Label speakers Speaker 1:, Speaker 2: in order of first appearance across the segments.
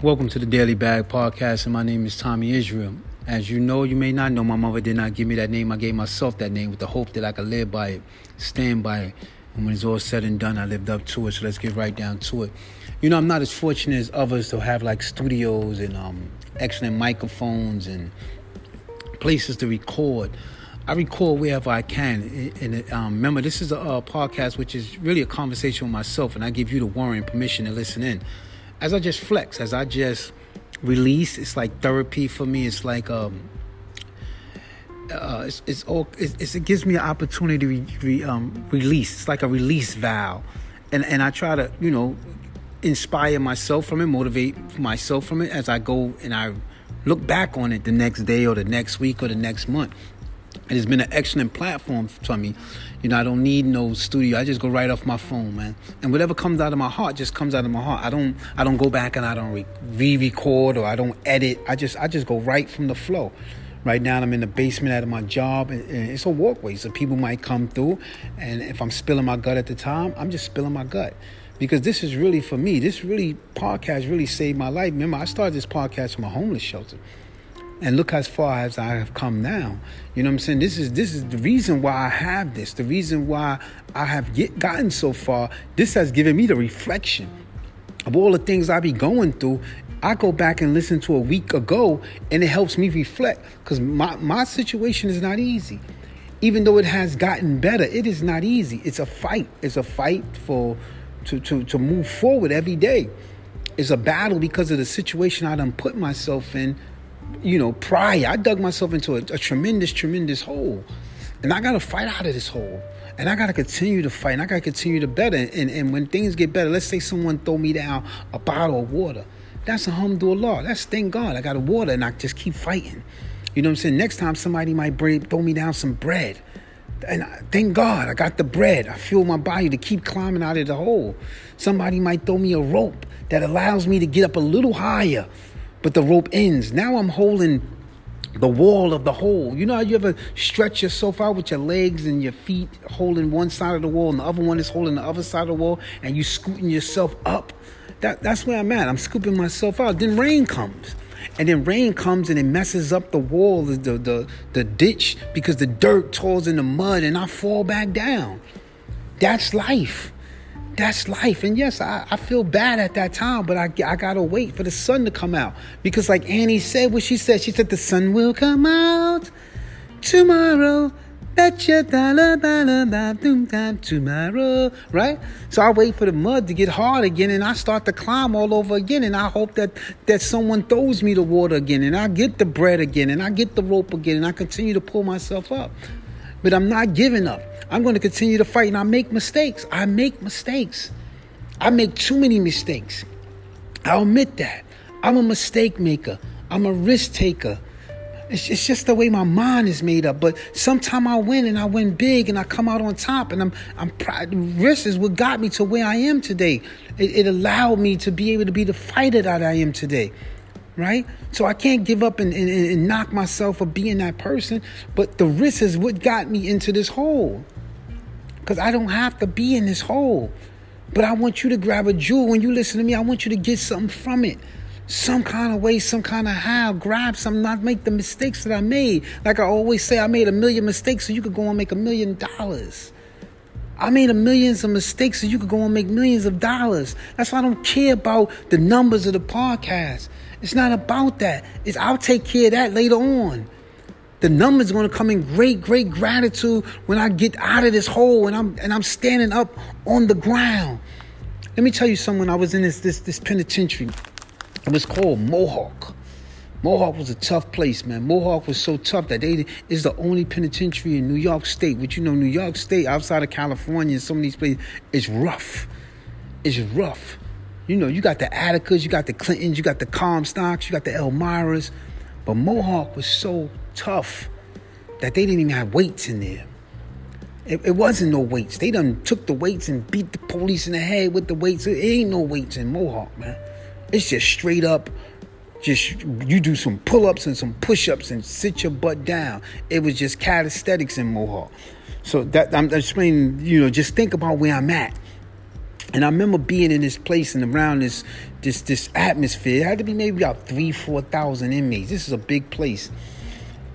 Speaker 1: Welcome to the Daily Bag Podcast, and my name is Tommy Israel. As you know, you may not know, my mother did not give me that name. I gave myself that name with the hope that I could live by it, stand by it. And when it's all said and done, I lived up to it. So let's get right down to it. You know, I'm not as fortunate as others to have like studios and um, excellent microphones and places to record. I record wherever I can. And um, remember, this is a, a, podcast which is really a conversation with myself, and I give you the warrant permission to listen in as I just flex, as I just release, it's like therapy for me. It's like um, uh, it's, it's all it's, it gives me an opportunity to re, re, um, release. It's like a release valve, and and I try to you know inspire myself from it, motivate myself from it as I go and I look back on it the next day or the next week or the next month. It has been an excellent platform for me. You know, I don't need no studio. I just go right off my phone, man. And whatever comes out of my heart just comes out of my heart. I don't I don't go back and I don't re-record or I don't edit. I just I just go right from the flow. Right now, I'm in the basement of my job, and it's a walkway, so people might come through. And if I'm spilling my gut at the time, I'm just spilling my gut because this is really for me. This really podcast really saved my life. Remember, I started this podcast from a homeless shelter and look as far as I have come now. You know what I'm saying? This is this is the reason why I have this. The reason why I have get, gotten so far. This has given me the reflection of all the things I be going through. I go back and listen to a week ago, and it helps me reflect because my my situation is not easy. Even though it has gotten better, it is not easy. It's a fight. It's a fight for to to to move forward every day. It's a battle because of the situation I done put myself in you know, prior, I dug myself into a, a tremendous, tremendous hole. And I got to fight out of this hole. And I got to continue to fight. And I got to continue to better. And, and when things get better, let's say someone throw me down a bottle of water. That's a alhamdulillah. That's thank God. I got a water and I just keep fighting. You know what I'm saying? Next time somebody might bring, throw me down some bread. And I, thank God I got the bread. I fuel my body to keep climbing out of the hole. Somebody might throw me a rope that allows me to get up a little higher but the rope ends. Now I'm holding the wall of the hole. You know how you ever stretch yourself out with your legs and your feet holding one side of the wall and the other one is holding the other side of the wall and you scooting yourself up? That, that's where I'm at. I'm scooping myself out. Then rain comes. And then rain comes and it messes up the wall, the, the, the, the ditch, because the dirt falls in the mud and I fall back down. That's life that's life. And yes, I, I feel bad at that time, but I, I gotta wait for the sun to come out. Because, like Annie said, what she said, she said, the sun will come out tomorrow. Betcha dollar dollar doom time tomorrow. Right? So I wait for the mud to get hard again and I start to climb all over again. And I hope that, that someone throws me the water again and I get the bread again and I get the rope again and I continue to pull myself up. But I'm not giving up. I'm going to continue to fight and I make mistakes. I make mistakes. I make too many mistakes. I'll admit that. I'm a mistake maker. I'm a risk taker. It's, it's just the way my mind is made up. But sometimes I win and I win big and I come out on top and I'm I'm proud. Risk is what got me to where I am today. It, it allowed me to be able to be the fighter that I am today right? So I can't give up and, and, and, knock myself for being that person. But the risk is what got me into this hole because I don't have to be in this hole. But I want you to grab a jewel when you listen to me. I want you to get something from it. Some kind of way, some kind of how. Grab some, not make the mistakes that I made. Like I always say, I made a million mistakes so you could go and make a million dollars. I made a millions of mistakes so you could go and make millions of dollars. That's why I don't care about the numbers of the podcast. It's not about that. It's I'll take care of that later on the numbers to come in great, great gratitude when I get out of this hole and I'm and I'm standing up on the ground. Let me tell you something. I was in this this this penitentiary. It was called Mohawk. Mohawk was a tough place, man. Mohawk was so tough that they is the only penitentiary in New York State. Which you know, New York State, outside of California, and some of these places, is rough. It's rough. You know, you got the Atticas, you got the Clintons, you got the Comstocks, you got the Elmiras. But Mohawk was so tough that they didn't even have weights in there. It, it, wasn't no weights. They done took the weights and beat the police in the head with the weights. It ain't no weights in Mohawk, man. It's just straight up, just you do some pull ups and some push ups and sit your butt down. It was just calisthenics in Mohawk. So that I'm explaining, you know, just think about where I'm at. And I remember being in this place and around this this this atmosphere. It had to be maybe about three, four thousand inmates. This is a big place.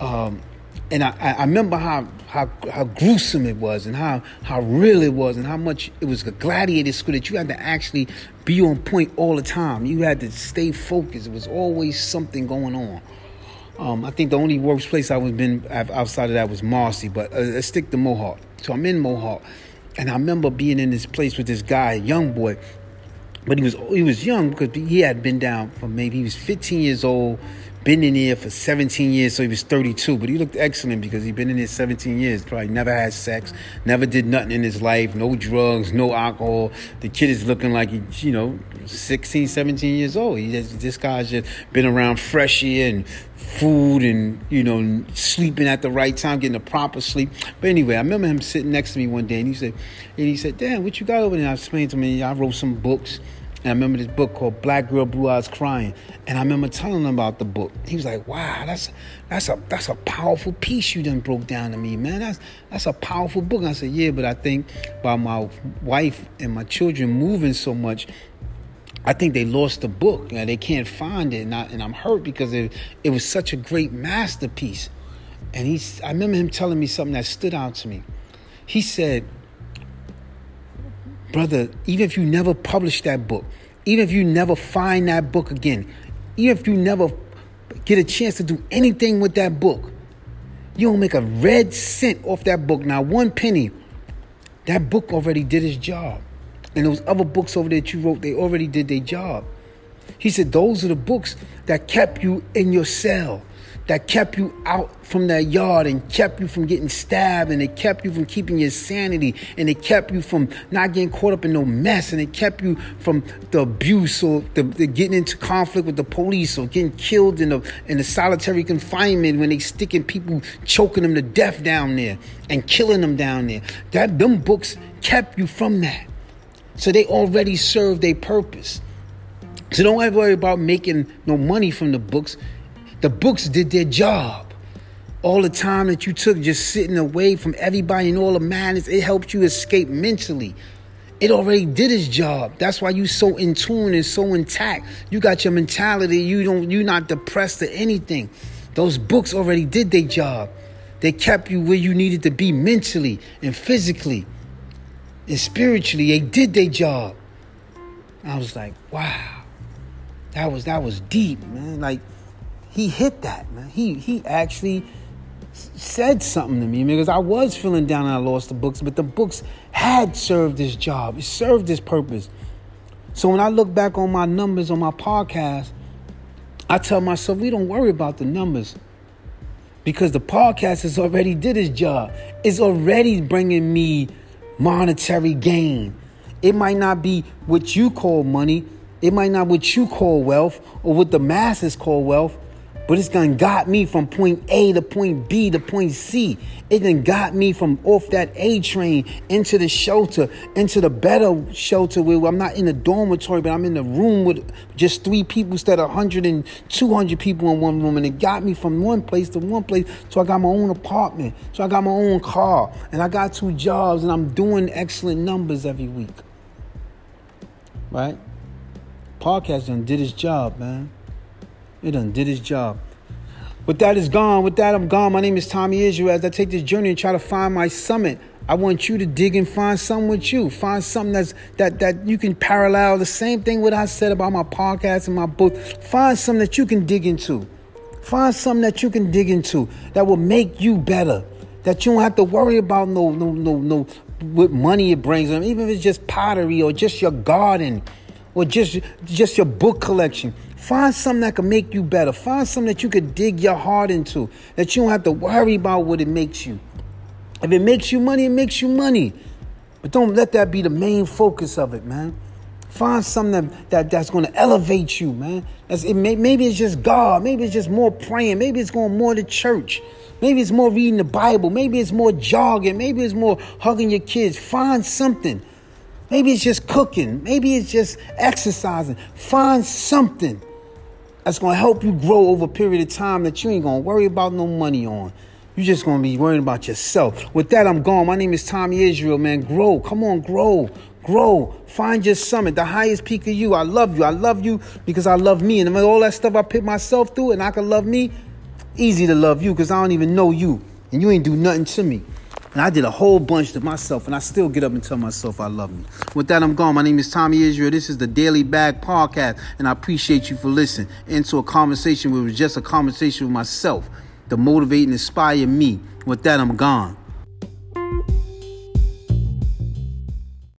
Speaker 1: Um, and I, I remember how, how how gruesome it was and how how real it was and how much it was a gladiator school that you had to actually be on point all the time. You had to stay focused. It was always something going on. Um, I think the only worst place I was been outside of that was Marcy, but uh, let's stick to Mohawk. So I'm in Mohawk, and I remember being in this place with this guy, young boy, but he was he was young because he had been down for maybe he was 15 years old been in here for 17 years, so he was 32. But he looked excellent because he'd been in here 17 years. Probably never had sex, never did nothing in his life, no drugs, no alcohol. The kid is looking like he, you know, 16, 17 years old. He just, this guy's just been around fresh air and food and, you know, sleeping at the right time, getting a proper sleep. But anyway, I remember him sitting next to me one day and he said, and he said, Damn, what you got over there? I explained to him, I wrote some books. And I remember this book called Black Girl Blue Eyes Crying. And I remember telling him about the book. He was like, Wow, that's that's a that's a powerful piece you done broke down to me, man. That's that's a powerful book. And I said, Yeah, but I think by my wife and my children moving so much, I think they lost the book. You know, they can't find it. And, I, and I'm hurt because it, it was such a great masterpiece. And he's I remember him telling me something that stood out to me. He said, brother, even if you never publish that book, even if you never find that book again, even if you never get a chance to do anything with that book, you don't make a red cent off that book. Now, one penny, that book already did its job. And those other books over there that you wrote, they already did their job. He said, Those are the books that kept you in your cell that kept you out from that yard and kept you from getting stabbed and it kept you from keeping your sanity and it kept you from not getting caught up in no mess and it kept you from the abuse or the, the getting into conflict with the police or getting killed in the in the solitary confinement when they sticking people choking them to death down there and killing them down there. That them books kept you from that. So they already served their purpose. So don't ever worry about making no money from the books the books did their job. All the time that you took just sitting away from everybody and all the madness, it helped you escape mentally. It already did its job. That's why you so in tune and so intact. You got your mentality. You don't. You're not depressed or anything. Those books already did their job. They kept you where you needed to be mentally and physically and spiritually. They did their job. I was like, wow, that was that was deep, man. Like he hit that, man. He he actually said something to me because I was feeling down and I lost the books, but the books had served this job. It served this purpose. So when I look back on my numbers on my podcast, I tell myself we don't worry about the numbers because the podcast has already did its job. It's already bringing me monetary gain. It might not be what you call money. It might not what you call wealth or what the masses call wealth but it's gonna got me from point A to point B to point C. It done got me from off that A train into the shelter, into the better shelter where I'm not in a dormitory, but I'm in a room with just three people instead of 100 and 200 people in one room. And it got me from one place to one place. So I got my own apartment. So I got my own car. And I got two jobs and I'm doing excellent numbers every week. Right? Podcast done did his job, man. It done did his job. With that is gone. With that, I'm gone. My name is Tommy Israel. As I take this journey and try to find my summit, I want you to dig and find something with you. Find something that's that that you can parallel. The same thing what I said about my podcast and my book. Find something that you can dig into. Find something that you can dig into that will make you better. That you don't have to worry about no no no no what money it brings them. Even if it's just pottery or just your garden or just just your book collection. Find something that can make you better. Find something that you can dig your heart into, that you don't have to worry about what it makes you. If it makes you money, it makes you money. But don't let that be the main focus of it, man. Find something that, that that's going to elevate you, man. That's, it may, maybe it's just God. Maybe it's just more praying. Maybe it's going more to church. Maybe it's more reading the Bible. Maybe it's more jogging. Maybe it's more hugging your kids. Find something. Maybe it's just cooking. Maybe it's just exercising. Find something that's going to help you grow over a period of time that you ain't going to worry about no money on. You're just going to be worrying about yourself. With that, I'm gone. My name is Tommy Israel, man. Grow. Come on, grow. grow, find your summit, the highest peak of you. I love you. I love you because I love me. And all that stuff I put myself through and I can love me, easy to love you because I don't even know you. And you ain't do nothing to me. And I did a whole bunch to myself, and I still get up and tell myself I love me. With that, I'm gone. My name is Tommy Israel. This is the Daily Bag Podcast, and I appreciate you for listening into a conversation it was just a conversation with myself to motivate and inspire me. With that, I'm gone.